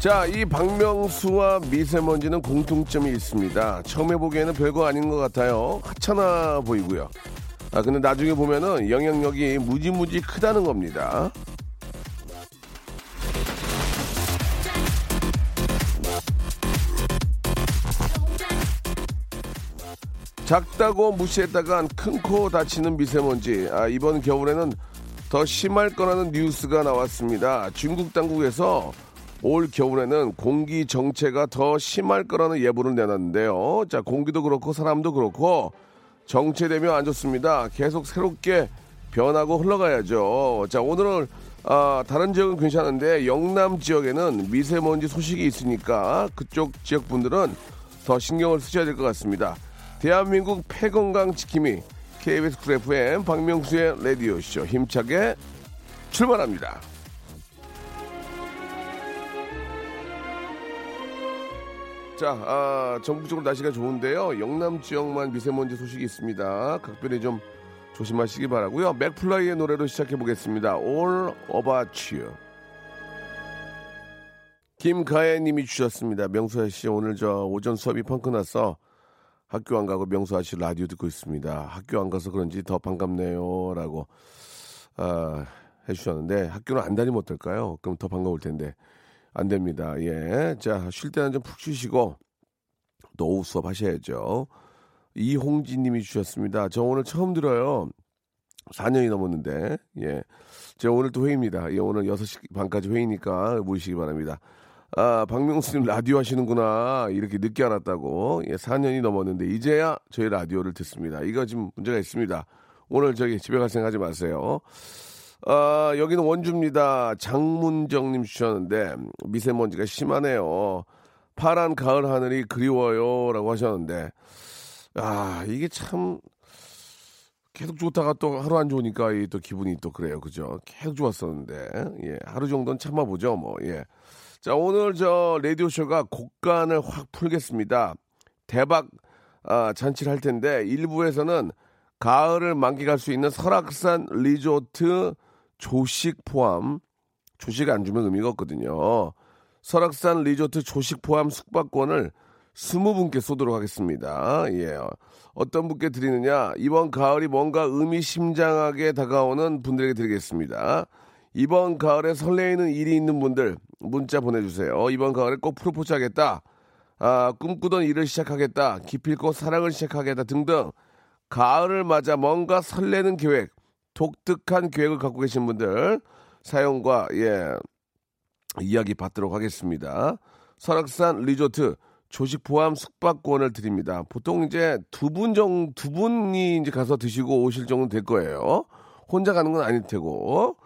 자, 이 박명수와 미세먼지는 공통점이 있습니다. 처음에 보기에는 별거 아닌 것 같아요. 하찮아 보이고요. 아, 근데 나중에 보면은 영향력이 무지무지 크다는 겁니다. 작다고 무시했다가 큰코 다치는 미세먼지. 아, 이번 겨울에는 더 심할 거라는 뉴스가 나왔습니다. 중국 당국에서 올 겨울에는 공기 정체가 더 심할 거라는 예보를 내놨는데요. 자, 공기도 그렇고 사람도 그렇고 정체되면 안 좋습니다. 계속 새롭게 변하고 흘러가야죠. 자, 오늘은 아, 다른 지역은 괜찮은데 영남 지역에는 미세먼지 소식이 있으니까 그쪽 지역 분들은 더 신경을 쓰셔야 될 것 같습니다. 대한민국 폐건강 지킴이 KBS 쿨 FM 박명수의 라디오쇼 힘차게 출발합니다. 자, 아, 전국적으로 날씨가 좋은데요. 영남 지역만 미세먼지 소식이 있습니다. 각별히 좀 조심하시기 바라고요. 맥플라이의 노래로 시작해 보겠습니다. All About You. 김가혜님이 주셨습니다. 명수아 씨 오늘 저 오전 수업이 펑크 나서 학교 안 가고 명수아 씨 라디오 듣고 있습니다. 학교 안 가서 그런지 더 반갑네요라고 아, 해주셨는데 학교는 안 다니면 어떨까요? 그럼 더 반가울 텐데 안 됩니다. 예, 자 쉴 때는 좀 푹 쉬시고 또 오후 수업 하셔야죠. 이홍진 님이 주셨습니다. 저 오늘 처음 들어요. 4년이 넘었는데 예, 제가 오늘 또 회의입니다. 예, 오늘 6시 반까지 회의니까 모이시기 바랍니다. 아, 박명수님 라디오 하시는구나. 이렇게 늦게 알았다고. 예, 4년이 넘었는데, 이제야 저희 라디오를 듣습니다. 이거 지금 문제가 있습니다. 오늘 저기 집에 갈 생각 하지 마세요. 아, 여기는 원주입니다. 장문정님 주셨는데, 미세먼지가 심하네요. 파란 가을 하늘이 그리워요. 라고 하셨는데, 아, 이게 참, 계속 좋다가 또 하루 안 좋으니까 이 또 기분이 또 그래요. 그죠? 계속 좋았었는데, 예, 하루 정도는 참아보죠. 뭐, 예. 자, 오늘 저 라디오 쇼가 곡간을 확 풀겠습니다. 대박 아, 잔치를 할 텐데 일부에서는 가을을 만끽할 수 있는 설악산 리조트 조식 포함 조식 안 주면 의미가 없거든요. 설악산 리조트 조식 포함 숙박권을 20분께 쏘도록 하겠습니다. 예. 어떤 분께 드리느냐? 이번 가을이 뭔가 의미심장하게 다가오는 분들에게 드리겠습니다. 이번 가을에 설레이는 일이 있는 분들 문자 보내주세요. 이번 가을에 꼭 프로포즈 하겠다. 아, 꿈꾸던 일을 시작하겠다. 기필코 사랑을 시작하겠다 등등 가을을 맞아 뭔가 설레는 계획, 독특한 계획을 갖고 계신 분들 사연과 예 이야기 받도록 하겠습니다. 설악산 리조트 조식 포함 숙박권을 드립니다. 보통 이제 두 분 정, 두 분이 이제 가서 드시고 오실 정도 될 거예요. 혼자 가는 건 아닐 테고.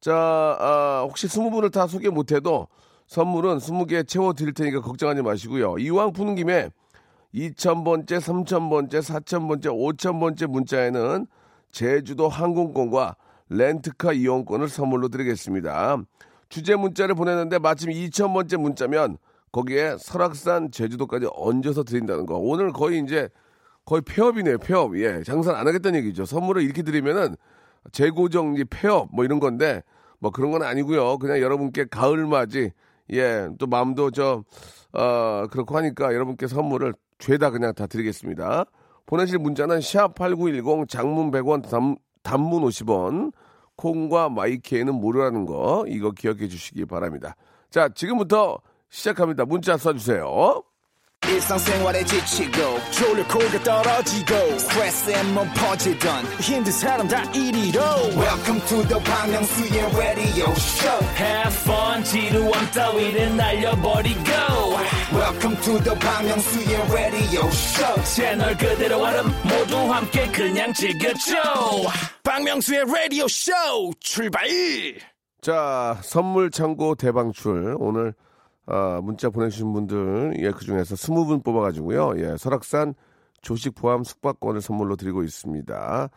자, 아, 혹시 스무 분을 다 소개 못해도 선물은 스무 개 채워 드릴 테니까 걱정하지 마시고요. 이왕 푸는 김에 2,000번째, 3,000번째, 4,000번째, 5,000번째 문자에는 제주도 항공권과 렌트카 이용권을 선물로 드리겠습니다. 주제 문자를 보내는데 마침 2,000번째 문자면 거기에 설악산 제주도까지 얹어서 드린다는 거. 오늘 거의 이제 거의 폐업이네요, 폐업. 예. 장사를 안 하겠다는 얘기죠. 선물을 이렇게 드리면은 재고정리 폐업 뭐 이런 건데 뭐 그런 건 아니고요. 그냥 여러분께 가을 맞이 예, 또 마음도 저 어, 그렇고 하니까 여러분께 선물을 죄다 그냥 다 드리겠습니다. 보내실 문자는 샵8910 장문 100원 단, 단문 50원 콩과 마이케이는 무료라는 거 이거 기억해 주시기 바랍니다. 자, 지금부터 시작합니다. 문자 쏴주세요. 일상생활에 지치고, 졸려 코가 떨어지고, 스트레스에 몸 퍼지던, 힘든 사람 다 이리로. welcome to the Bang Myung-soo's radio show. Have fun 지루함 따위를 날려버리고. Welcome to the Bang Myung-soo's radio show. 채널 그대로 얼음 모두 함께 그냥 즐겨줘. 박명수의 라디오 쇼 출발! 자, 선물 창고 대방출. 오늘, 아, 문자 보내주신 분들, 예, 그 중에서 20분 뽑아가지고요. 예, 설악산 조식 포함 숙박권을 선물로 드리고 있습니다.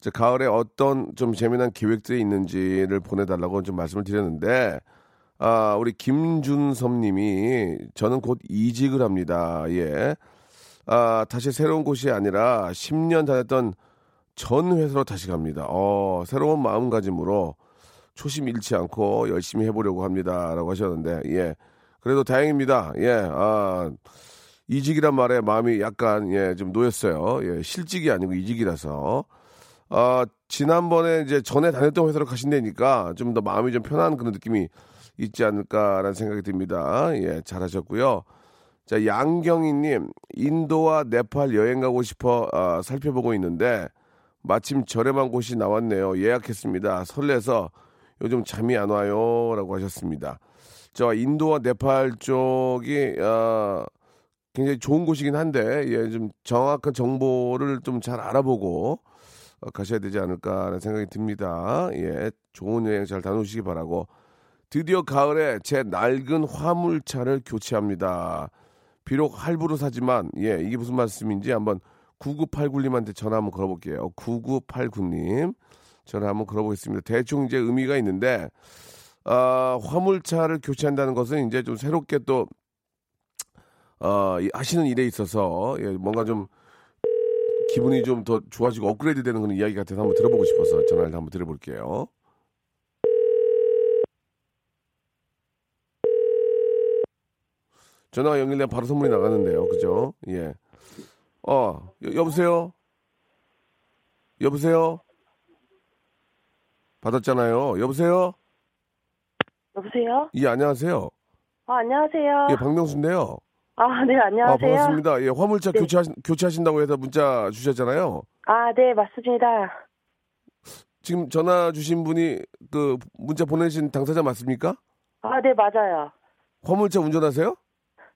자, 가을에 어떤 좀 재미난 계획들이 있는지를 보내달라고 좀 말씀을 드렸는데, 아, 우리 김준섭 님이 저는 곧 이직을 합니다. 예. 아, 다시 새로운 곳이 아니라 10년 다녔던 전 회사로 다시 갑니다. 어, 새로운 마음가짐으로 초심 잃지 않고 열심히 해보려고 합니다. 라고 하셨는데, 예. 그래도 다행입니다. 예, 아, 이직이란 말에 마음이 약간, 예, 좀 놓였어요. 예, 실직이 아니고 이직이라서. 아, 지난번에 이제 전에 다녔던 회사로 가신다니까 좀 더 마음이 좀 편한 그런 느낌이 있지 않을까라는 생각이 듭니다. 예, 잘하셨고요. 자, 양경희님, 인도와 네팔 여행 가고 싶어 아, 살펴보고 있는데 마침 저렴한 곳이 나왔네요. 예약했습니다. 설레서 요즘 잠이 안 와요라고 하셨습니다. 저 인도와 네팔 쪽이 아, 굉장히 좋은 곳이긴 한데 예, 좀 정확한 정보를 좀 잘 알아보고 어, 가셔야 되지 않을까라는 생각이 듭니다. 예, 좋은 여행 잘 다녀오시기 바라고 드디어 가을에 제 낡은 화물차를 교체합니다. 비록 할부로 사지만 예 이게 무슨 말씀인지 한번 9989님한테 전화 한번 걸어볼게요. 9989님 전화 한번 걸어보겠습니다. 대충 이제 의미가 있는데 아, 화물차를 교체한다는 것은 이제 좀 새롭게 또 어, 이 하시는 일에 있어서 예, 뭔가 좀 기분이 좀 더 좋아지고 업그레이드 되는 그런 이야기 같아서 한번 들어보고 싶어서 전화를 한번 드려볼게요. 전화가 연결되면 바로 선물이 나가는데요. 그죠? 예. 어, 여, 여보세요? 여보세요? 받았잖아요. 여보세요? 여보세요? 예, 안녕하세요. 아, 안녕하세요. 예, 박명수인데요. 아, 네, 아, 안녕하세요. 반갑습니다. 예, 화물차 네. 교체하신, 교체하신다고 해서 문자 주셨잖아요. 아, 네, 맞습니다. 지금 전화 주신 분이 그 문자 보내신 당사자 맞습니까? 아, 네, 맞아요. 화물차 운전하세요?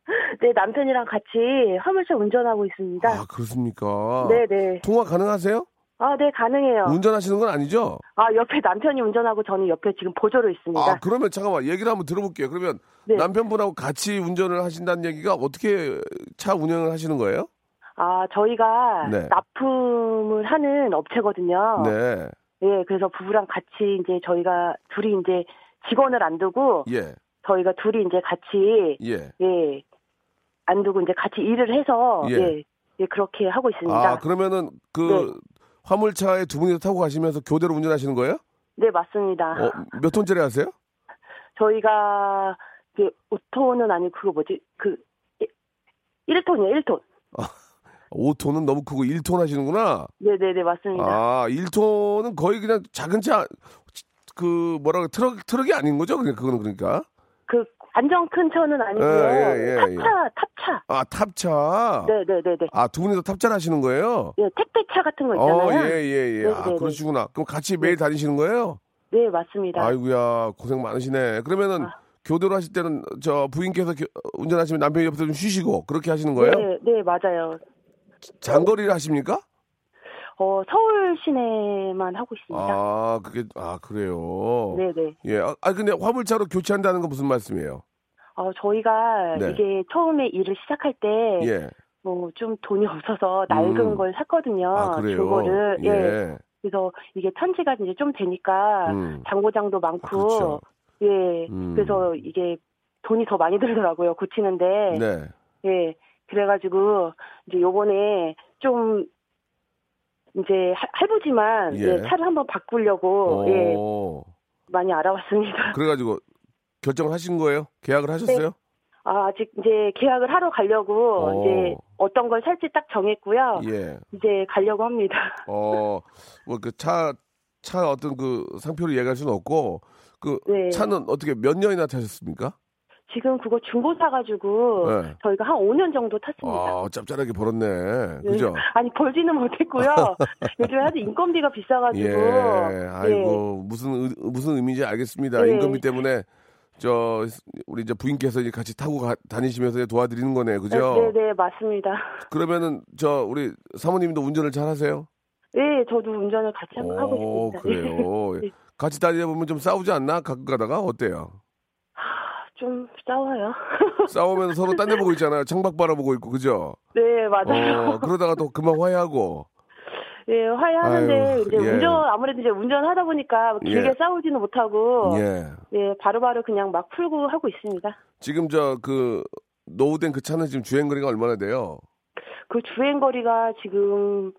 네, 남편이랑 같이 화물차 운전하고 있습니다. 아, 그렇습니까? 네, 네. 통화 가능하세요? 아, 네, 가능해요. 운전하시는 건 아니죠? 아, 옆에 남편이 운전하고 저는 옆에 지금 보조로 있습니다. 아, 그러면 잠깐만 얘기를 한번 들어볼게요. 그러면 네. 남편분하고 같이 운전을 하신다는 얘기가 어떻게 차 운영을 하시는 거예요? 아, 저희가 네. 납품을 하는 업체거든요. 네. 예, 그래서 부부랑 같이 이제 저희가 둘이 이제 직원을 안 두고 예. 저희가 둘이 이제 같이 예. 예, 안 두고 이제 같이 일을 해서 예. 예, 예, 그렇게 하고 있습니다. 아, 그러면은 그 네. 화물차에 두 분이서 타고 가시면서 교대로 운전하시는 거예요? 네, 맞습니다. 어, 몇 톤짜리 하세요? 저희가 그 5톤은 아니고 그거 뭐지? 그 1톤이요, 1톤. 5톤은 너무 크고 1톤 하시는구나. 네, 네, 네, 맞습니다. 아, 1톤은 거의 그냥 작은 차, 그, 뭐라고, 트럭, 트럭이 아닌 거죠? 그냥 그거는 그러니까. 그 완전 큰 차는 아니고요. 예, 예, 예, 탑차, 탑차. 아, 탑차. 네, 네, 네, 네. 아, 두 분이서 탑차를 하시는 거예요? 예, 택배차 같은 거 있잖아요. 어, 예, 예, 예. 네, 아, 네, 네. 그러시구나. 그럼 같이 매일 다니시는 거예요? 네, 맞습니다. 아이고야, 고생 많으시네. 그러면은, 아. 교대로 하실 때는, 저, 부인께서 교- 운전하시면 남편이 옆에서 좀 쉬시고, 그렇게 하시는 거예요? 네, 네, 맞아요. 장거리를 하십니까? 어, 서울 시내만 하고 있습니다. 아, 그게, 아, 그래요? 네, 네. 예. 아, 아, 근데 화물차로 교체한다는 건 무슨 말씀이에요? 어, 저희가 네. 이게 처음에 일을 시작할 때, 예. 뭐, 좀 돈이 없어서 낡은 음. 걸 샀거든요. 아, 그래요? 중고를. 예. 예. 그래서 이게 천지가 이제 좀 되니까 음. 장고장도 아, 많고, 그렇죠. 예. 음. 그래서 이게 돈이 더 많이 들더라고요, 고치는데. 네. 예. 그래 가지고, 이제 요번에 좀, 이제 할- 할부지만, 예. 예, 차를 한번 바꾸려고, 예, 오. 많이 알아봤습니다. 그래가지고 결정을 하신 거예요? 계약을 하셨어요? 아, 아직 이제 계약을 하러 가려고, 오. 이제 어떤 걸 살지 딱 정했고요. 예. 이제 가려고 합니다. 어, 뭐 그 차, 차 어떤 그 상표를 얘기할 수는 없고, 그 네. 차는 어떻게 몇 년이나 타셨습니까? 지금 그거 중고 사가지고, 네. 저희가 한 5년 정도 탔습니다. 아, 짭짤하게 벌었네. 네. 그죠? 아니 벌지는 못했고요. 요즘에 하도 인건비가 비싸가지고. 예. 아이고, 무슨, 의- 무슨 의미인지 알겠습니다. 네. 인건비 때문에, 저, 우리 이제 부인께서 이제 같이 타고 가- 다니시면서 도와드리는 거네. 그죠? 네, 네, 맞습니다. 그러면은, 저, 우리 사모님도 운전을 잘 하세요? 네, 저도 운전을 같이 한번 하고 오, 있습니다. 그래요. 네. 같이 다니다 보면 좀 싸우지 않나? 가끔 가다가 어때요? 좀 싸워요. 싸우면 서로 딴 데 보고 있잖아요. 창밖 바라보고 있고 그죠? 네, 맞아요. 어, 그러다가 또 금방 화해하고. 예, 화해하는데 아유, 이제 예. 운전 아무래도 이제 운전하다 보니까 길게 예. 싸우지는 못하고 예. 예, 바로바로 그냥 막 풀고 하고 있습니다. 지금 저 그 노후된 그 차는 지금 주행 거리가 얼마나 돼요? 그 주행 거리가 지금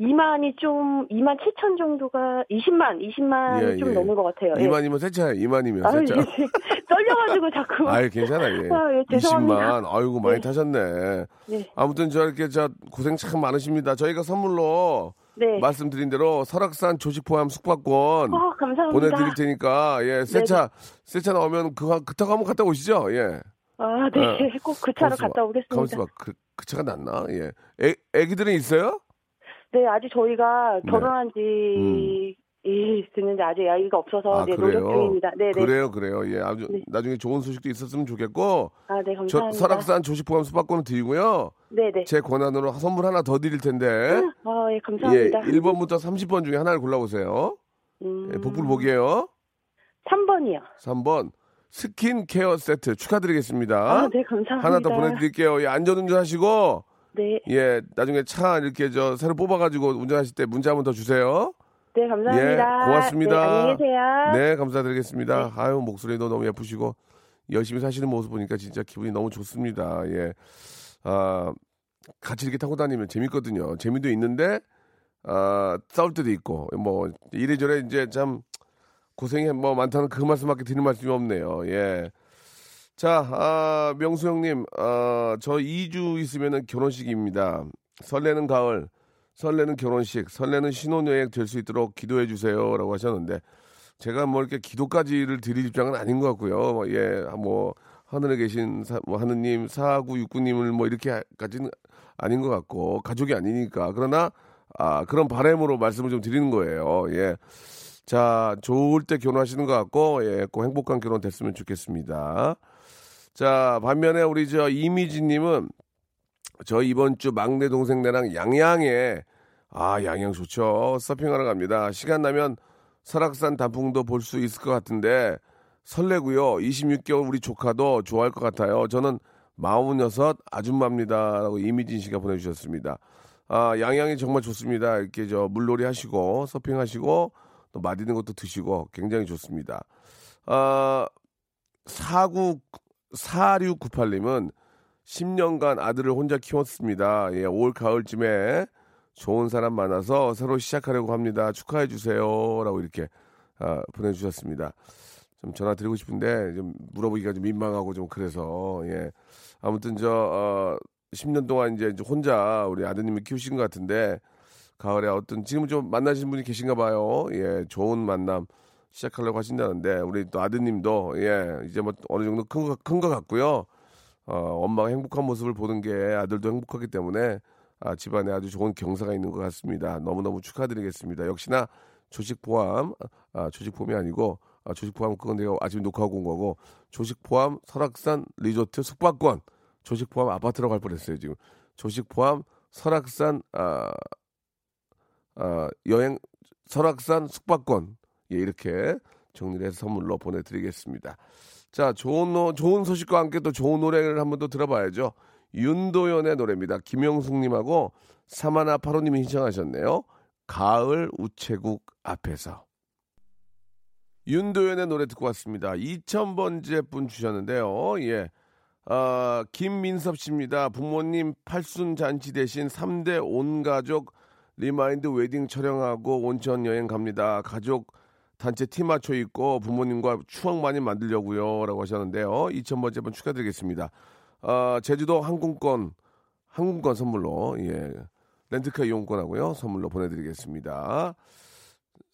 2만이 좀 2만 7천 정도가 20만 20만 예, 좀 예. 넘은 것 같아요. 예. 2만이면 새 차예요. 2만이면 아유, 새 차. 이게 떨려가지고 자꾸. 아유 괜찮아 예. 아, 예, 죄송합니다. 20만 아이고 많이 네. 타셨네. 네, 아무튼 저 이렇게 저 고생 참 많으십니다. 저희가 선물로 네. 말씀드린 대로 설악산 조식 포함 숙박권 어. 보내드릴 테니까 예 새차 새차 나오면 그거 그 타고 한번 갔다 오시죠. 예. 아, 네, 꼭 그 차로 가만있어. 갔다 오겠습니다. 가만있어 봐. 그, 그 차가 낫나? 예. 애, 애기들은 있어요? 네, 아직 저희가 네. 결혼한 지 이, 됐는데 아직 아이가 없어서 아 네, 그래요. 노력 중입니다. 네, 네. 그래요, 그래요. 예, 아주 네. 나중에 좋은 소식도 있었으면 좋겠고 아, 네, 저 감사합니다. 설악산 조식 포함 숙박권을 드리고요. 네, 네. 제 권한으로 선물 하나 더 드릴 텐데. 아, 예, 예, 감사합니다. 1번부터 30번 중에 하나를 골라보세요. 음, 예, 복불복이에요. 3번이요. 3번 스킨 케어 세트 축하드리겠습니다. 아, 네, 감사합니다. 하나 더 보내드릴게요. 예, 안전운전 하시고 네, 예 나중에 차 이렇게 저 새로 뽑아가지고 운전하실 때 문자 한번 더 주세요. 네, 감사합니다. 예, 고맙습니다. 네, 안녕히 계세요. 네, 감사드리겠습니다. 아유, 목소리도 너무 예쁘시고, 열심히 사시는 모습 보니까 진짜 기분이 너무 좋습니다. 예. 아, 같이 이렇게 타고 다니면 재밌거든요. 재미도 있는데, 아, 싸울 때도 있고, 뭐, 이래저래 이제 참, 고생이 뭐 많다는 그 말씀밖에 드릴 말씀이 없네요. 예. 자, 아, 명수 형님, 아, 저 2주 있으면은 결혼식입니다. 설레는 가을, 설레는 결혼식, 설레는 신혼여행 될 수 있도록 기도해 주세요 라고 하셨는데 제가 뭐 이렇게 기도까지를 드릴 입장은 아닌 것 같고요. 뭐, 예, 뭐 하늘에 계신 사, 뭐 하느님, 사구 육구님을 뭐 이렇게까지는 아닌 것 같고 가족이 아니니까 그러나 아 그런 바람으로 말씀을 좀 드리는 거예요. 예. 자, 좋을 때 결혼하시는 것 같고, 예, 꼭 행복한 결혼 됐으면 좋겠습니다. 자, 반면에 우리 저 이미지님은 저 이번 주 막내 동생네랑 양양에 아 양양 좋죠. 서핑하러 갑니다. 시간 나면 설악산 단풍도 볼 수 있을 것 같은데 설레고요. 26개월 우리 조카도 좋아할 것 같아요. 저는 46 아줌마입니다라고 이미진 씨가 보내주셨습니다. 아 양양이 정말 좋습니다. 이렇게 저 물놀이 하시고 서핑하시고 또 맛있는 것도 드시고 굉장히 좋습니다. 아 49 4698님은 10년간 아들을 혼자 키웠습니다. 예, 올 가을쯤에 좋은 사람 많아서 새로 시작하려고 합니다. 축하해 주세요 라고 이렇게 아, 보내주셨습니다. 좀 전화 드리고 싶은데 좀 물어보기가 좀 민망하고 좀 그래서 예 아무튼 저 어, 10년 동안 이제 혼자 우리 아드님을 키우신 것 같은데 가을에 어떤 지금 좀 만나신 분이 계신가 봐요. 예, 좋은 만남 시작하려고 하신다는데 우리 또 아드님도 예 이제 뭐 어느 정도 큰것 같고요. 어, 엄마가 행복한 모습을 보는 게 아들도 행복하기 때문에 아, 집안에 아주 좋은 경사가 있는 것 같습니다. 너무너무 축하드리겠습니다. 역시나 조식 포함, 아, 조식 포함이 아니고 아, 조식 포함 그건 내가 아침에 녹화하고 온 거고 조식 포함 설악산 리조트 숙박권 조식 포함 아파트라고 할 뻔했어요 지금 조식 포함 설악산 아, 아, 여행 설악산 숙박권 예, 이렇게 정리를 해서 선물로 보내드리겠습니다. 자, 좋은, 노, 좋은 소식과 함께 또 좋은 노래를 한번 더 들어봐야죠. 윤도현의 노래입니다. 김영숙님하고 사마나 파로님이 신청하셨네요. 가을 우체국 앞에서. 윤도현의 노래 듣고 왔습니다. 2000번째 분 주셨는데요. 예. 아, 김민섭 씨입니다. 부모님 팔순 잔치 대신 3대 온 가족 remind 웨딩 촬영하고 온천 여행 갑니다. 가족 단체 티 맞춰 입고 부모님과 추억 많이 만들려고요. 라고 하셨는데요. 2000번째 분 축하드리겠습니다. 아, 제주도 항공권, 항공권 선물로, 예. 렌트카 이용권하고요. 선물로 보내드리겠습니다.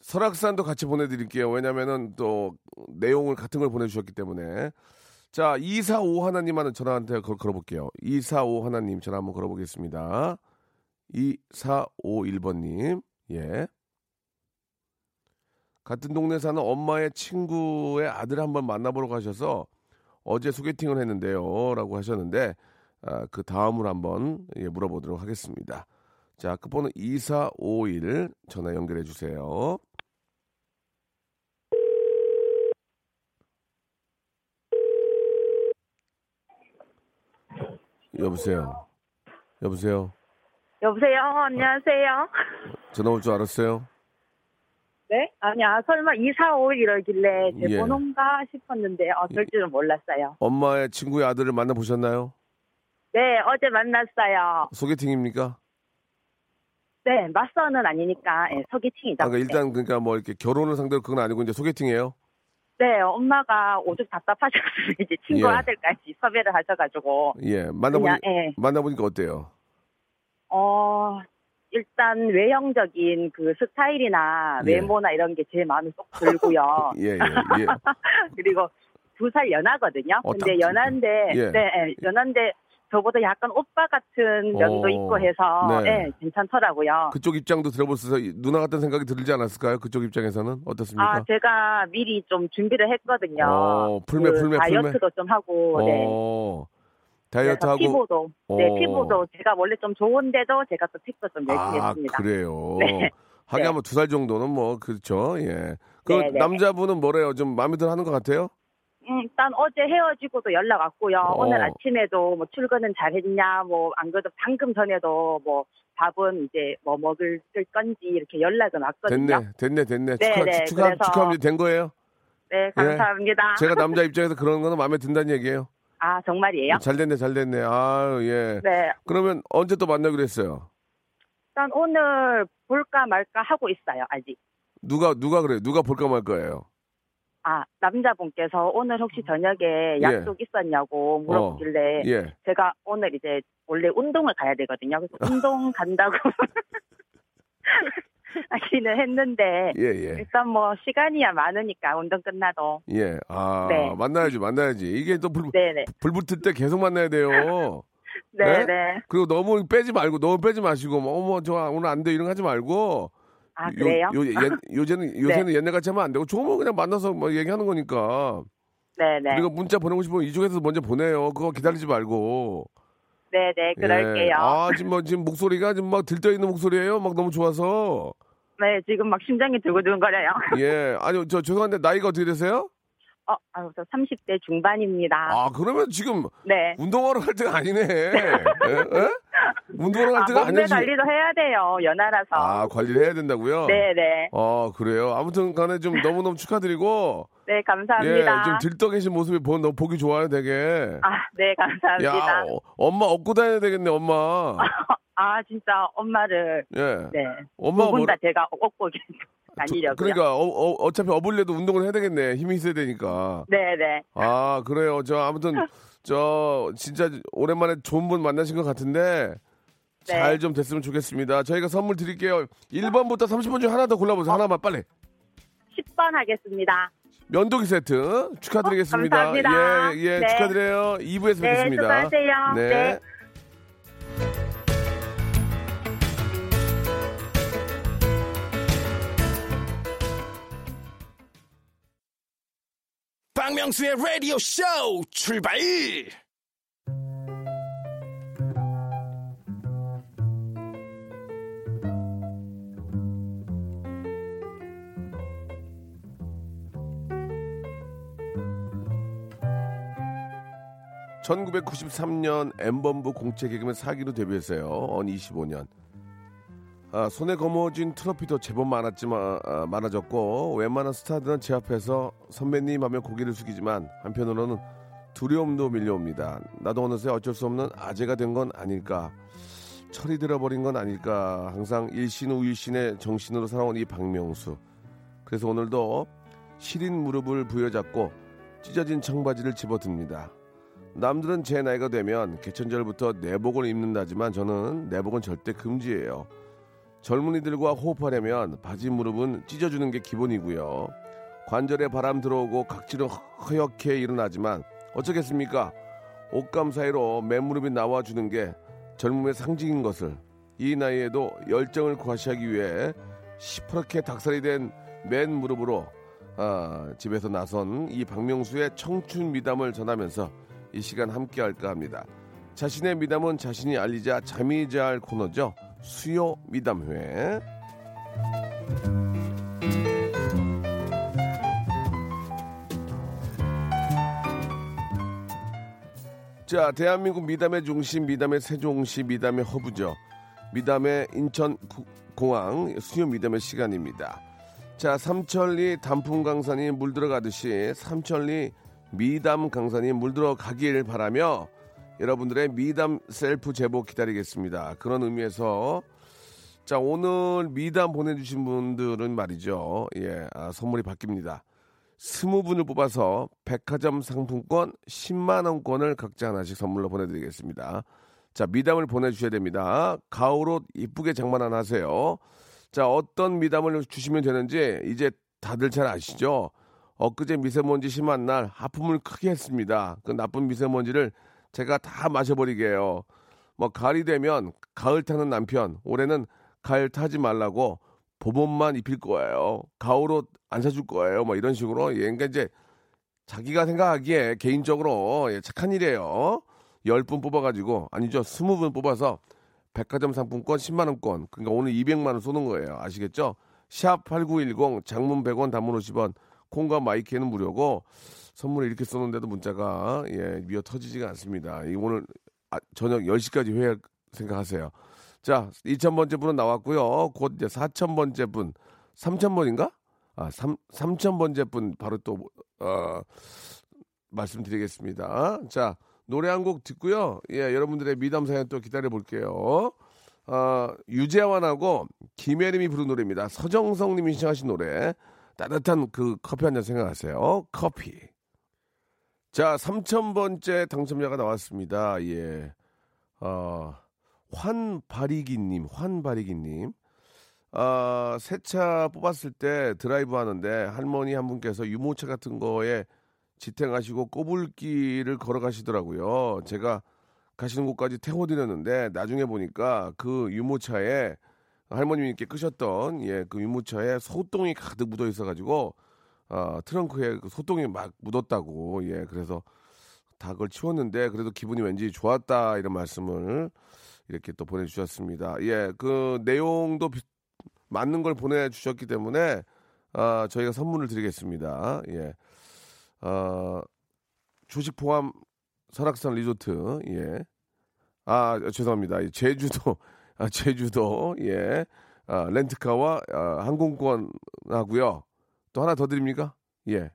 설악산도 같이 보내드릴게요. 왜냐면은 또 내용을 같은 걸 보내주셨기 때문에. 자, 245 하나님 하는 전화한테 걸, 걸어볼게요. 245 하나님 전화 한번 걸어보겠습니다. 2451번님, 예. 같은 동네 사는 엄마의 친구의 아들 한번 만나보러 가셔서 어제 소개팅을 했는데요. 라고 하셨는데, 아, 그 다음으로 한번 예, 물어보도록 하겠습니다. 자, 끝번호 2451 전화 연결해 주세요. 여보세요. 여보세요. 여보세요. 안녕하세요. 전화 올 줄 알았어요. 네? 아니야. 설마 245 이러길래 제 예. 번호인가 싶었는데 어, 될 줄은 몰랐어요. 엄마의 친구의 아들을 만나보셨나요? 네, 어제 만났어요. 소개팅입니까? 네, 맞서는 아니니까 예, 소개팅이죠. 아, 그러니까 일단 그러니까 뭐 이렇게 결혼을 상대로 그건 아니고 이제 소개팅이에요? 네, 엄마가 오죽 답답하셔서 이제 친구 예. 아들까지 섭외를 하셔가지고 예. 만나보니 그냥 예, 만나보니까 어때요? 어 일단 외형적인 그 스타일이나 예. 외모나 이런 게 제 마음에 쏙 들고요. 예, 예, 예. 그리고 두 살 연하거든요. 어, 근데 딱 연한데, 예. 네, 예, 연한데 저보다 약간 오빠 같은 면도 어, 있고 해서, 네. 예, 괜찮더라고요. 그쪽 입장도 들어보셔서 누나 같은 생각이 들지 않았을까요? 그쪽 입장에서는 어떻습니까? 아, 제가 미리 좀 준비를 했거든요. 어, 풀매, 그 풀매. 다이어트도 좀 하고, 네. 다이어트하고 피부도, 네, 어. 피부도 제가 원래 좀 좋은데도 제가 또 픽도 좀 열심히 아, 했습니다. 그래요. 네. 하긴 네. 한번 두살 정도는 뭐 그렇죠. 예. 그 네, 네. 남자분은 뭐래요? 좀 마음에 들어 하는 것 같아요? 음, 일단 어제 헤어지고도 연락 왔고요. 어. 오늘 아침에도 뭐 출근은 잘했냐, 뭐 안 그래도 방금 전에도 뭐 밥은 이제 뭐 먹을 건지 이렇게 연락은 왔거든요. 됐네, 됐네, 됐네. 네, 축하, 네, 축하, 그래서- 축하합니다. 된 거예요? 네, 감사합니다. 제가 남자 입장에서 그런 거는 마음에 든다는 얘기예요. 아, 정말이에요? 잘 됐네, 잘 됐네. 아, 예. 네. 그러면 언제 또 만나기로 했어요? 일단 오늘 볼까 말까 하고 있어요, 아직. 누가 누가 그래요? 누가 볼까 말 거예요? 아, 남자분께서 오늘 혹시 저녁에 약속 있었냐고 물어보길래 예. 제가 오늘 이제 원래 운동을 가야 되거든요. 그래서 운동 간다고 하기는 했는데 예, 예. 일단 뭐 시간이야 많으니까 운동 끝나도 예. 아, 네. 만나야지, 만나야지. 이게 또 불, 네네 불 붙을 때 계속 만나야 돼요. 네네 네? 그리고 너무 빼지 말고, 너무 빼지 마시고, 뭐, 어머, 저 오늘 안 돼. 이런 거 하지 말고. 아 그래요? 네. 요, 요, 예, 요새는, 요새는 옛날 같이 하면 안 되고, 좋으면 그냥 만나서 뭐 얘기하는 거니까. 네네 그리고 문자 보내고 싶으면 이쪽에서 먼저 보내요. 그거 기다리지 말고. 네네 그럴게요. 예. 아, 지금 뭐, 지금 목소리가 지금 막 들떠 있는 목소리예요. 막 너무 좋아서. 네 지금 막 심장이 두근두근거려요. 예. 아니, 저 죄송한데 나이가 어떻게 되세요? 어, 아유, 저 30대 중반입니다. 아, 그러면 지금 네. 운동하러 갈 때가 아니네. 예? 예? 운동하러 갈 아, 때가 아니지. 관리도 해야 돼요. 연하라서. 아, 관리를 해야 된다고요? 네네. 어, 그래요. 아무튼 간에 좀 너무너무 축하드리고. 네 예, 감사합니다. 좀 들떠 계신 모습이 보, 너무 보기 좋아요, 되게. 아, 네 감사합니다. 야, 어, 엄마 업고 다녀야 되겠네, 엄마. 아 진짜 엄마를 예. 네. 엄마가 두분 뭐라- 다 제가 업고 다니려고요. 그러니까 어, 차피 업을래도 운동을 해야 되겠네. 힘이 있어야 되니까. 네네. 아, 그래요. 저 아무튼 저 진짜 오랜만에 좋은 분 만나신 것 같은데 네. 잘좀 됐으면 좋겠습니다. 저희가 선물 드릴게요. 1번부터 30번 중 하나 더 골라보세요. 하나만 빨리. 10번 하겠습니다. 면도기 세트 축하드리겠습니다. 어, 감사합니다. 예, 예, 네. 축하드려요. 2부에서 네, 뵙겠습니다. 수고하세요. 네. 네. 박명수의 라디오 쇼 출발! (1993년) 엠범부 공채 개그맨 사기로 데뷔했어요 언 25년 아, 손에 거머쥔 트로피도 제법 많았지만 아, 많아졌고 웬만한 스타들은 제 앞에서 선배님 하며 고개를 숙이지만 한편으로는 두려움도 밀려옵니다. 나도 어느새 어쩔 수 없는 아재가 된 건 아닐까 철이 들어버린 건 아닐까 항상 일신 우일신의 정신으로 살아온 이 박명수 그래서 오늘도 시린 무릎을 부여잡고 찢어진 청바지를 집어듭니다. 남들은 제 나이가 되면 개천절부터 내복을 입는다지만 저는 내복은 절대 금지예요. 젊은이들과 호흡하려면 바지 무릎은 찢어주는 게 기본이고요. 관절에 바람 들어오고 각질은 허옇게 일어나지만 어쩌겠습니까? 옷감 사이로 맨무릎이 나와주는 게 젊음의 상징인 것을 이 나이에도 열정을 과시하기 위해 시퍼렇게 닭살이 된 맨 무릎으로 아, 집에서 나선 이 박명수의 청춘 미담을 전하면서 이 시간 함께 할까 합니다. 자신의 미담은 자신이 알리자 잠이 잘 코너죠. 수요 미담회. 자, 대한민국 미담의 중심, 미담의 세종시, 미담의 허브죠. 미담의 인천 구- 공항 수요 미담의 시간입니다. 자, 삼천리 단풍 강산이 물들어가듯이 삼천리 미담 강산이 물들어가길 바라며 여러분들의 미담 셀프 제보 기다리겠습니다. 그런 의미에서 자, 오늘 미담 보내주신 분들은 말이죠. 예, 아, 선물이 바뀝니다. 스무 분을 뽑아서 백화점 상품권 10만 원권을 각자 하나씩 선물로 보내드리겠습니다. 자, 미담을 보내주셔야 됩니다. 가을옷 이쁘게 장만 하나 하세요. 자, 어떤 미담을 주시면 되는지 이제 다들 잘 아시죠? 엊그제 미세먼지 심한 날 하품을 크게 했습니다. 그 나쁜 미세먼지를 제가 다 마셔버리게요. 뭐 가을이 되면 가을 타는 남편 올해는 가을 타지 말라고 봄옷만 입힐 거예요. 가을 옷 안 사줄 거예요. 뭐 이런 식으로 예, 그러니까 이제 자기가 생각하기에 개인적으로 예, 착한 일이에요. 10분 뽑아가지고 아니죠 20분 뽑아서 백화점 상품권 10만 원권 그러니까 오늘 200만 원 쏘는 거예요. 아시겠죠? 샵 8910 장문 100원 단문 50원 콩과 마이케이는 무료고 선물을 이렇게 쏘는데도 문자가 예, 미어 터지지가 않습니다. 이 오늘 아, 저녁 10시까지 회의할 생각하세요. 자, 2,000번째 분은 나왔고요. 곧 이제 4,000번째 분, 3,000번인가? 아, 3, 3,000번째 분 바로 또, 어, 말씀드리겠습니다. 자, 노래 한 곡 듣고요. 예, 여러분들의 미담 사연 또 기다려 볼게요. 어, 유재환하고 김혜림이 부른 노래입니다. 서정성 님이 신청하신 노래. 따뜻한 그 커피 한 잔 생각하세요. 커피. 자, 3,000번째 당첨자가 나왔습니다. 예. 어, 환바리기님, 환바리기님. 아, 새 차 뽑았을 때 드라이브 하는데 할머니 한 분께서 유모차 같은 거에 지탱하시고 꼬불길을 걸어가시더라고요. 제가 가시는 곳까지 태워드렸는데 나중에 보니까 그 유모차에 할머님께 끄셨던 예, 그 유모차에 소똥이 가득 묻어 있어가지고 아, 트렁크에 그 소똥이 막 묻었다고 예, 그래서 다 그걸 치웠는데 그래도 기분이 왠지 좋았다 이런 말씀을 이렇게 또 보내주셨습니다. 예, 그 내용도 비- 맞는 걸 보내주셨기 때문에 아, 저희가 선물을 드리겠습니다. 예, 어, 주식 포함 설악산 리조트 예, 아 죄송합니다. 이 제주도 아, 제주도 예, 아, 렌트카와 아, 항공권 하고요. 또 하나 더 드립니까? 예,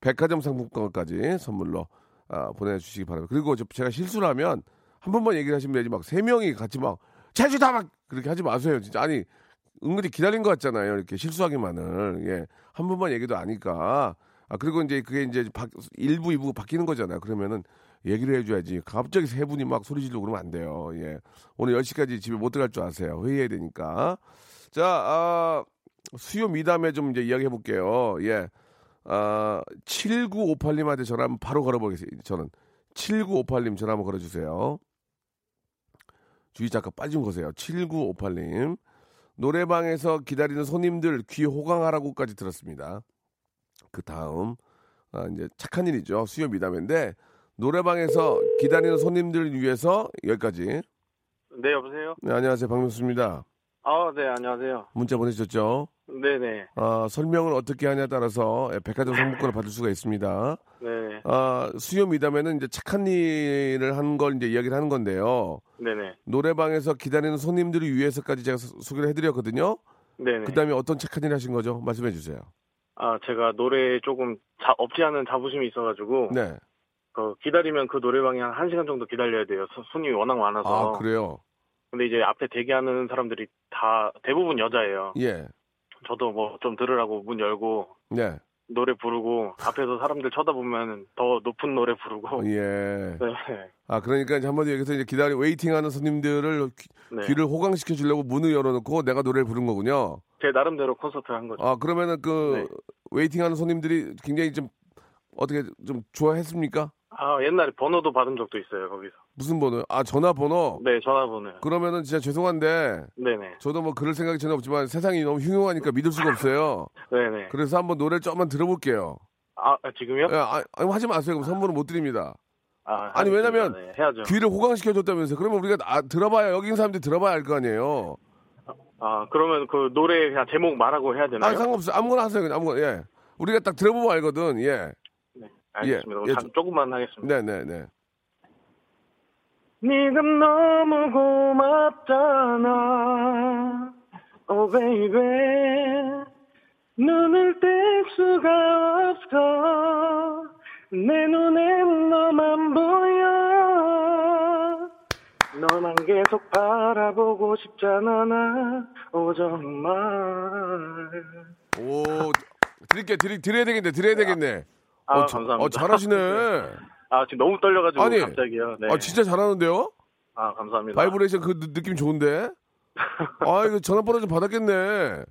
백화점 상품권까지 선물로 아, 보내주시기 바랍니다. 그리고 저- 제가 실수를 하면 한 번만 얘기를 하시면 되지 막 세 명이 같이 막 제주다 막 그렇게 하지 마세요. 진짜 아니 은근히 기다린 것 같잖아요. 이렇게 실수하기만을 예, 한 번만 얘기도 아니까. 아 그리고 이제 그게 이제 바, 일부 이부 바뀌는 거잖아요. 그러면은 얘기를 해줘야지. 갑자기 세 분이 막 소리 지르고 그러면 안 돼요. 예, 오늘 10시까지 집에 못 들어갈 줄 아세요. 회의해야 되니까. 자, 아, 수요 미담에 좀 이제 이야기 해 볼게요. 예. 아, 7958님한테 전화 한번 바로 걸어보겠습니다. 저는 7958님 전화 한번 걸어주세요. 주의 작가 빠진 거세요. 7958님. 노래방에서 기다리는 손님들 귀 호강하라고까지 들었습니다. 그 다음, 아, 이제 착한 일이죠. 수요 미담인데, 노래방에서 기다리는 손님들을 위해서 여기까지. 네, 여보세요? 네, 안녕하세요. 박명수입니다. 아, 네, 안녕하세요. 문자 보내주셨죠? 네네. 아, 설명을 어떻게 하냐에 따라서 예, 백화점 상품권을 받을 수가 있습니다. 네, 아, 수요 미담에는 이제 착한 일을 한 걸 이제 이야기를 하는 건데요. 네네. 노래방에서 기다리는 손님들을 위해서까지 제가 소- 소개를 해드렸거든요. 네네. 그 다음에 어떤 착한 일 하신 거죠? 말씀해 주세요. 아, 제가 노래에 조금 자, 없지 않은 자부심이 있어가지고, 네. 그 기다리면 그 노래방에 한 1시간 정도 기다려야 돼요. 소- 손님이 워낙 많아서. 아, 그래요? 근데 이제 앞에 대기하는 사람들이 다 대부분 여자예요. 예. 저도 뭐 좀 들으라고 문 열고, 네. 노래 부르고, 앞에서 사람들 쳐다보면 더 높은 노래 부르고. 예. 네. 아, 그러니까 이제 한마디로 얘기해서 이제 기다리, waiting 하는 손님들을 귀, 네. 귀를 호강시켜 주려고 문을 열어놓고 내가 노래를 부른 거군요. 제 나름대로 콘서트를 한 거죠. 아, 그러면은 그 네. waiting 하는 손님들이 굉장히 좀 어떻게 좀 좋아했습니까? 아, 옛날에 번호도 받은 적도 있어요, 거기서. 무슨 번호요? 아, 전화번호? 네, 전화번호요. 그러면은 진짜 죄송한데 네네. 저도 뭐 그럴 생각이 전혀 없지만 세상이 너무 흉흉하니까 믿을 수가 없어요. 네네. 그래서 한번 노래를 조금만 들어볼게요. 아, 아, 지금요? 예, 아, 아니, 하지 마세요. 그럼 선물은 못 드립니다. 아, 아니, 알겠습니다. 왜냐면 네, 해야죠. 귀를 호강시켜줬다면서요. 그러면 우리가 아, 들어봐야 여기 있는 사람들이 들어봐야 알 거 아니에요. 아, 그러면 그 노래 그냥 제목 말하고 해야 되나요? 아 상관없어요. 아무거나 하세요. 그냥 아무거나. 예. 우리가 딱 들어보면 알거든. 예. 네, 알겠습니다. 예, 자, 좀- 조금만 하겠습니다. 네네네. 네가 너무 고맙잖아 Oh baby 눈을 뗄 수가 없어 내 눈엔 너만 보여 너만 계속 바라보고 싶잖아 나 오, 정말 오, 드릴게, 드리, 드려야 되겠네, 드려야 되겠네. 아 어, 자- 감사합니다 어, 잘하시네. 아 지금 너무 떨려가지고 아니, 갑자기요 네. 아, 진짜 잘하는데요? 아 감사합니다 바이브레이션 그 느- 느낌 좋은데? 아, 이거 전화번호 좀 받았겠네.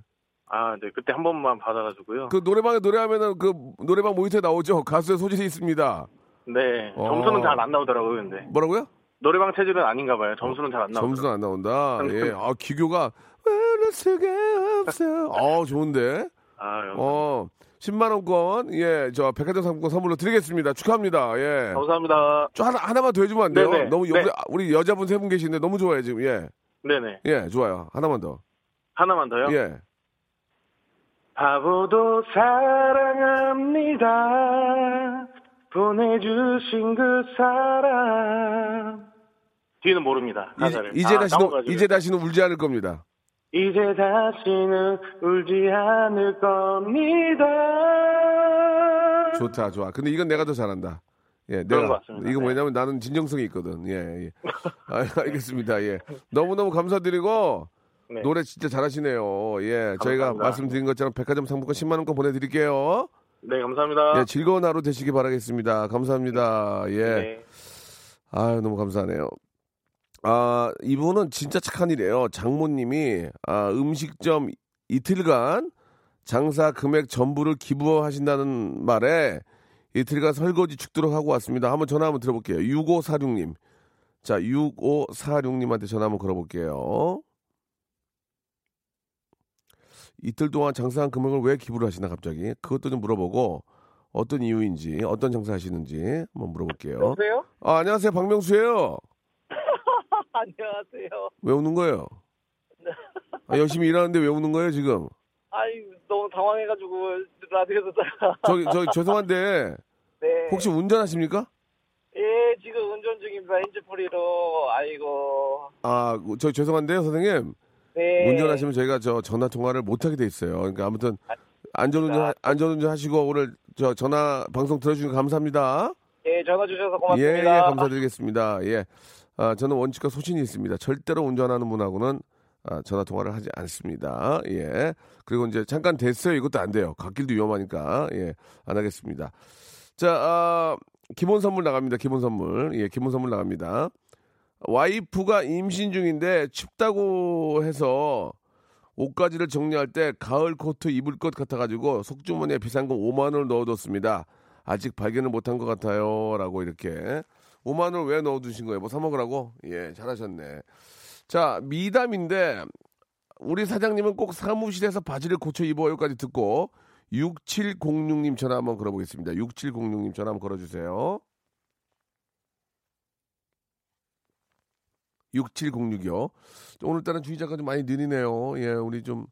아, 네, 그때 한 번만 받아가지고요. 그 노래방에 노래하면은 그 노래방 모니터에 나오죠? 가수의 소질이 있습니다. 네, 어. 점수는 잘 안 나오더라고요, 근데. 뭐라고요? 노래방 체질은 아닌가 봐요. 점수는 잘 안 나오고. 점수는 안 나온다. 예. 아, 기교가 왜럴 수가 없어. 아, 좋은데? 아, 어, 10만 원권, 예, 저 백화점 상품권 선물로 드리겠습니다. 축하합니다. 예. 감사합니다. 좀 하나, 하나만 더 해주면 안 돼요? 네네. 너무, 네. 우리, 우리 여자분 세 분 계신데 너무 좋아요, 지금. 예. 네네. 예, 좋아요. 하나만 더. 하나만 더요? 예. 바보도 사랑합니다. 보내주신 그 사람. 뒤는 모릅니다. 가사를. 이제, 이제 아, 다시는, 까먹어가지고. 이제 다시는 울지 않을 겁니다. 이제 다시는 울지 않을 겁니다. 좋다, 좋아. 근데 이건 내가 더 잘한다. 예, 내가. 이거 네. 뭐냐면 나는 진정성이 있거든. 예, 예. 아, 알겠습니다. 예. 너무 너무 감사드리고, 네. 노래 진짜 잘하시네요. 예. 저희가 감사합니다. 말씀드린 것처럼 백화점 상품권 10만 원권 보내드릴게요. 네, 감사합니다. 예, 즐거운 하루 되시기 바라겠습니다. 감사합니다. 예. 네. 아유, 너무 감사하네요. 아, 이분은 진짜 착한 일이에요. 장모님이, 아, 음식점 이틀간 장사 금액 전부를 기부하신다는 말에 이틀간 설거지 죽도록 하고 왔습니다. 한번 전화 한번 들어볼게요. 6546님. 자, 6546님한테 전화 한번 걸어볼게요. 이틀 동안 장사한 금액을 왜 기부를 하시나 갑자기 그것도 좀 물어보고 어떤 이유인지 어떤 장사 하시는지 한번 물어볼게요. 여보세요? 아, 안녕하세요. 박명수예요. 안녕하세요. 왜 우는 거예요? 아, 열심히 일하는데 왜 우는 거예요, 지금? 아이 너무 당황해가지고 라디오 듣다가 저기, 저 죄송한데 네. 혹시 운전하십니까? 예 지금 운전 중입니다. 핸즈프리로 아이고 아, 저 죄송한데요, 선생님. 네. 운전하시면 저희가 저 전화 통화를 못 하게 돼 있어요. 그러니까 아무튼 안전운전 하- 안전운전 하시고 오늘 저 전화 방송 들어주셔서 감사합니다. 예 전화 주셔서 예, 고맙습니다. 예, 감사드리겠습니다. 예. 아, 저는 원칙과 소신이 있습니다. 절대로 운전하는 분하고는 아, 전화 통화를 하지 않습니다. 예. 그리고 이제 잠깐 됐어요. 이것도 안 돼요. 갓길도 위험하니까. 예. 안 하겠습니다. 자, 아, 기본 선물 나갑니다. 기본 선물. 예, 기본 선물 나갑니다. 와이프가 임신 중인데 춥다고 해서 옷가지를 정리할 때 가을 코트 입을 것 같아가지고 속주머니에 비상금 5만 원을 넣어뒀습니다. 아직 발견을 못한 것 같아요. 라고 이렇게 5만 원을 왜 넣어두신 거예요? 뭐 사먹으라고? 예, 잘하셨네. 자, 미담인데 우리 사장님은 꼭 사무실에서 바지를 고쳐 입어요까지 듣고 6706님 전화 한번 걸어보겠습니다. 6706님 전화 한번 걸어주세요. 6706이요. 오늘따라 주의 자가 좀 많이 느리네요. 예, 우리 좀,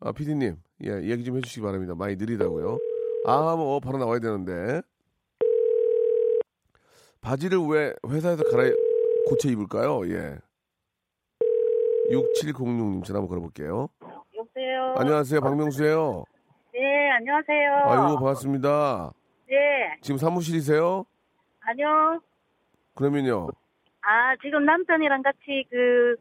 아, 피디님, 예, 얘기 좀 해주시기 바랍니다. 많이 느리다고요. 아, 뭐, 바로 나와야 되는데. 바지를 왜 회사에서 갈아, 고쳐 입을까요? 예. 6706님 전화 한번 걸어볼게요. 여보세요. 안녕하세요. 박명수예요 네, 안녕하세요. 아이고, 반갑습니다. 네, 지금 사무실이세요? 아니요. 그러면요. 아, 지금 남편이랑 같이 그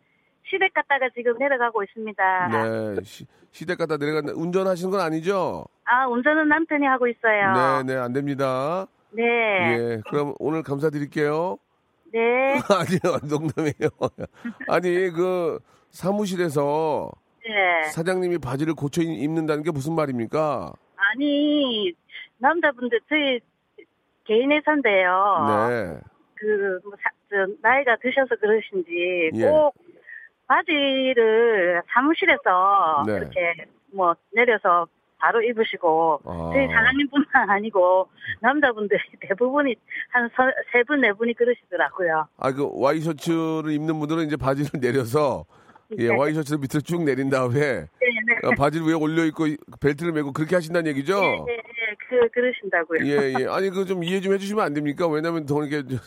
시댁 갔다가 지금 내려가고 있습니다. 네. 시, 시댁 갔다 내려간다. 운전하시는 건 아니죠? 아, 운전은 남편이 하고 있어요. 네, 네, 안 됩니다. 네. 예, 그럼 오늘 감사드릴게요. 네. 아니요, 농담이에요. 아니, 그, 사무실에서 네. 사장님이 바지를 고쳐 입- 입는다는 게 무슨 말입니까? 아니, 남자분들 저희 개인 회사인데요. 네. 그, 뭐 사- 저, 나이가 드셔서 그러신지 예. 꼭 바지를 사무실에서 네. 이렇게 뭐 내려서 바로 입으시고 아. 저희 사장님뿐만 아니고 남자분들이 대부분이 한 세 분 네 분이 그러시더라고요. 아, 그 와이셔츠를 입는 분들은 이제 바지를 내려서, 예, 네. 와이셔츠를 밑으로 쭉 내린 다음에 네, 네. 어, 바지를 위에 올려 입고 벨트를 메고 그렇게 하신다는 얘기죠? 네, 네, 네. 그 그러신다고요. 예, 예. 아니, 그 좀 이해 좀 해주시면 안 됩니까? 왜냐면 더 이렇게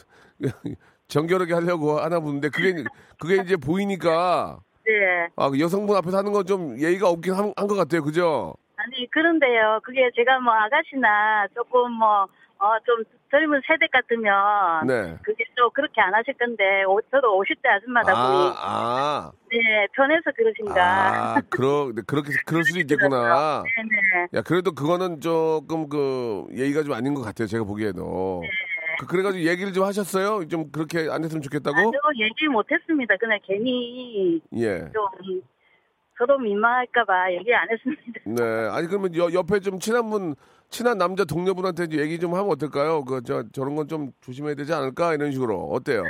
정결하게 하려고 하나 보는데 그게, 그게 이제 보이니까 네. 아, 그 여성분 앞에서 하는 건 좀 예의가 없긴 한 것 같아요. 그죠? 아니 그런데요. 그게 제가 뭐 아가씨나 조금 뭐 어 좀 젊은 세대 같으면 네. 그게 또 그렇게 안 하실 건데 오- 저도 50대 아줌마다 보니 아, 아. 네 편해서 그러신가. 아, 그러, 그렇게, 그럴 수도 있겠구나. 네네. 야, 그래도 그거는 조금 그 예의가 좀 아닌 것 같아요. 제가 보기에도. 그, 그래가지고 얘기를 좀 하셨어요? 좀 그렇게 안 했으면 좋겠다고? 아니요 얘기 못했습니다. 그냥 괜히 예. 좀 저도 민망할까봐 얘기 안 했습니다. 네. 아니, 그러면 여, 옆에 좀 친한 분, 친한 남자 동료분한테 얘기 좀 하면 어떨까요? 그, 저, 저런 건 좀 조심해야 되지 않을까? 이런 식으로. 어때요?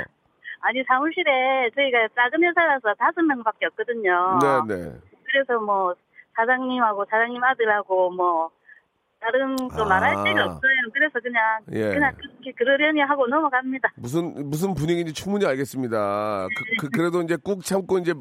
아니 사무실에 저희가 작은 회사라서 다섯 명 밖에 없거든요. 네, 네. 그래서 뭐 사장님하고 사장님 아들하고 뭐 다른 또 아. 말할 데가 없어요. 그래서 그냥 예. 그냥 그렇게 그러려니 하고 넘어갑니다. 무슨, 무슨 분위기인지 충분히 알겠습니다. 그, 그, 래도 이제 꾹 참고 이제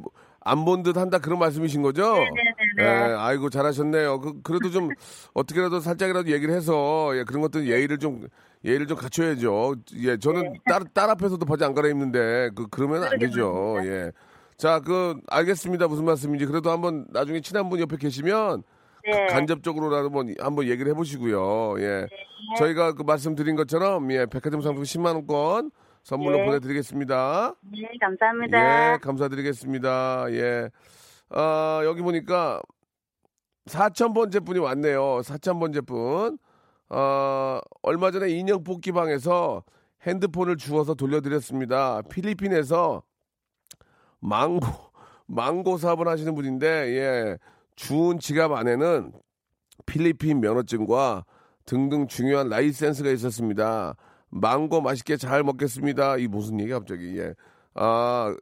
안 본 듯 한다 그런 말씀이신 거죠? 네네네. 예, 아이고 잘하셨네요. 그, 그래도 좀 어떻게라도 살짝이라도 얘기를 해서 예, 그런 것들 예의를 좀 예의를 좀 갖춰야죠. 예, 저는 딸, 딸 앞에서도 바지 안 갈아입는데 그 그러면 안 되죠. 예. 자, 그 알겠습니다. 무슨 말씀인지 그래도 한번 나중에 친한 분 옆에 계시면 네. 간접적으로라도 한번, 한번 얘기를 해보시고요. 예. 저희가 그 말씀드린 것처럼 예, 백화점 상품 10만 원권 선물로 네. 보내드리겠습니다. 네, 감사합니다. 예, 감사드리겠습니다. 예. 아, 여기 보니까 4,000번째 분이 왔네요. 4,000번째 분. 어, 얼마 전에 인형 뽑기 방에서 핸드폰을 주워서 돌려드렸습니다. 필리핀에서 망고, 망고 사업을 하시는 분인데, 예. 주운 지갑 안에는 필리핀 면허증과 등등 중요한 라이센스가 있었습니다. 망고 맛있게 잘 먹겠습니다. 이 무슨 얘기 갑자기, 예. 아,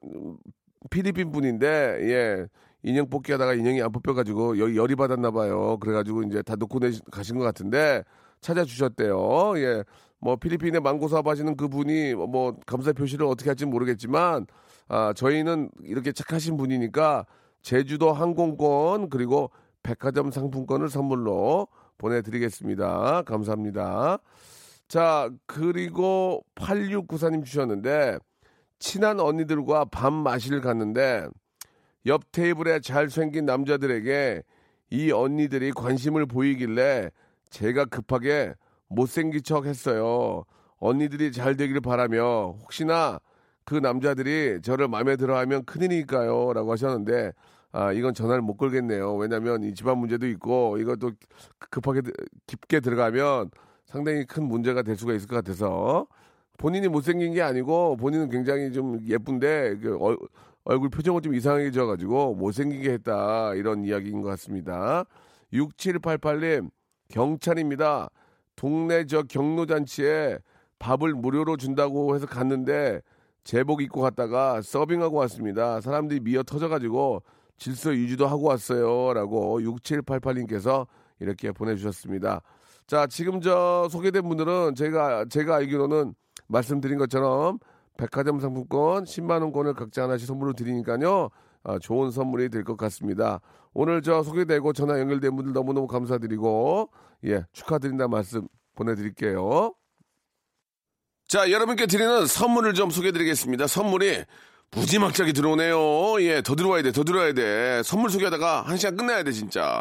필리핀 분인데, 예. 인형 뽑기 하다가 인형이 안 뽑혀 가지고 여, 열이 받았나 봐요. 그래 가지고 이제 다 놓고 내, 가신 것 같은데 찾아주셨대요. 예. 뭐 필리핀에 망고 사업 하시는 그분이 뭐 감사 표시를 어떻게 할지 모르겠지만 아, 저희는 이렇게 착하신 분이니까 제주도 항공권 그리고 백화점 상품권을 선물로 보내드리겠습니다. 감사합니다. 자, 그리고 8694님 주셨는데 친한 언니들과 밤 마실 갔는데 옆 테이블에 잘생긴 남자들에게 이 언니들이 관심을 보이길래 제가 급하게 못생긴 척 했어요. 언니들이 잘 되기를 바라며 혹시나 그 남자들이 저를 마음에 들어 하면 큰일이니까요. 라고 하셨는데 아, 이건 전화를 못 걸겠네요. 왜냐면 이 집안 문제도 있고 이것도 급하게 드- 깊게 들어가면 상당히 큰 문제가 될 수가 있을 것 같아서 본인이 못생긴 게 아니고 본인은 굉장히 좀 예쁜데 그 얼, 얼굴 표정을 좀 이상하게 지어가지고 못생기게 했다 이런 이야기인 것 같습니다. 6788님 경찰입니다. 동네 저 경로잔치에 밥을 무료로 준다고 해서 갔는데 제복 입고 갔다가 서빙하고 왔습니다. 사람들이 미어 터져가지고 질서 유지도 하고 왔어요. 라고 6788님께서 이렇게 보내주셨습니다. 자, 지금 저 소개된 분들은 제가, 제가 알기로는 말씀드린 것처럼 백화점 상품권 10만원권을 각자 하나씩 선물로 드리니까요. 아, 좋은 선물이 될 것 같습니다. 오늘 저 소개되고 전화 연결된 분들 너무너무 감사드리고, 예, 축하드린다 말씀 보내드릴게요. 자, 여러분께 드리는 선물을 좀 소개해드리겠습니다. 선물이 무지막지하게 들어오네요. 예, 더 들어와야 돼, 더 들어와야 돼. 선물 소개하다가 한 시간 끝나야 돼, 진짜.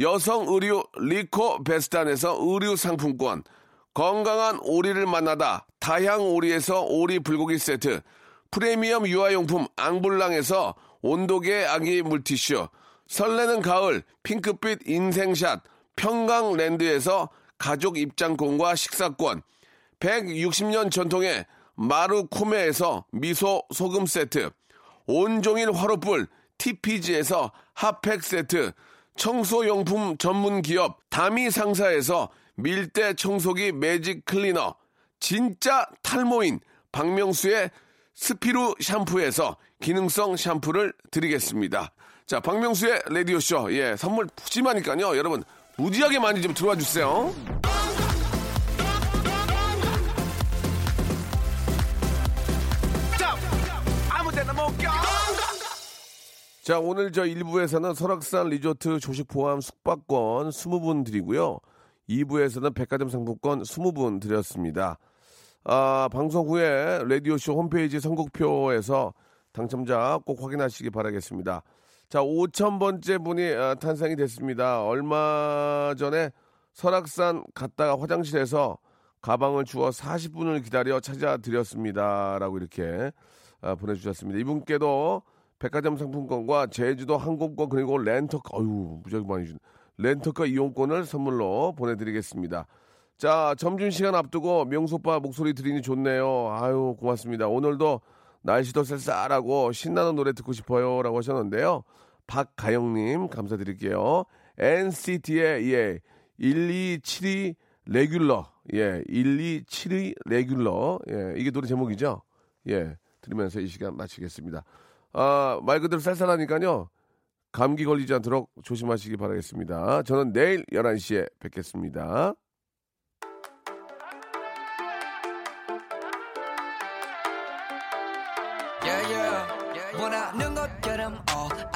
여성 의류 리코 베스탄에서 의류 상품권, 건강한 오리를 만나다 다향 오리에서 오리 불고기 세트, 프리미엄 유아용품 앙블랑에서 온도계 아기 물티슈, 설레는 가을 핑크빛 인생샷 평강랜드에서 가족 입장권과 식사권, 160년 전통의 마루코메에서 미소 소금 세트, 온종일 화로불 TPG에서 핫팩 세트, 청소용품 전문 기업 다미 상사에서 밀대 청소기 매직 클리너, 진짜 탈모인 박명수의 스피루 샴푸에서 기능성 샴푸를 드리겠습니다. 자, 박명수의 라디오쇼. 예, 선물 푸짐하니까요. 여러분, 무지하게 많이 좀 들어와 주세요. 자, 오늘 저 1부에서는 설악산 리조트 조식 포함 숙박권 20분 드리고요. 2부에서는 백화점 상품권 20분 드렸습니다. 아, 방송 후에 라디오쇼 홈페이지 선곡표에서 당첨자 꼭 확인하시기 바라겠습니다. 자, 5천번째 분이 아, 탄생이 됐습니다. 얼마 전에 설악산 갔다가 화장실에서 가방을 주워 40분을 기다려 찾아드렸습니다. 라고 이렇게 아, 보내주셨습니다. 이분께도 백화점 상품권과 제주도 항공권 그리고 렌터카 어유 무지하게 많이 준 렌터카 이용권을 선물로 보내드리겠습니다. 자 점심 시간 앞두고 명소빠 목소리 들으니 좋네요. 아유 고맙습니다. 오늘도 날씨도 쌀쌀하고 신나는 노래 듣고 싶어요라고 하셨는데요. 박가영님 감사드릴게요. NCT의 예 1272 레귤러 예 1272 레귤러 예 이게 노래 제목이죠. 예 들으면서 이 시간 마치겠습니다. 아, 말 그대로 쌀쌀하니까요. 감기 걸리지 않도록 조심하시기 바라겠습니다. 저는 내일 11시에 뵙겠습니다.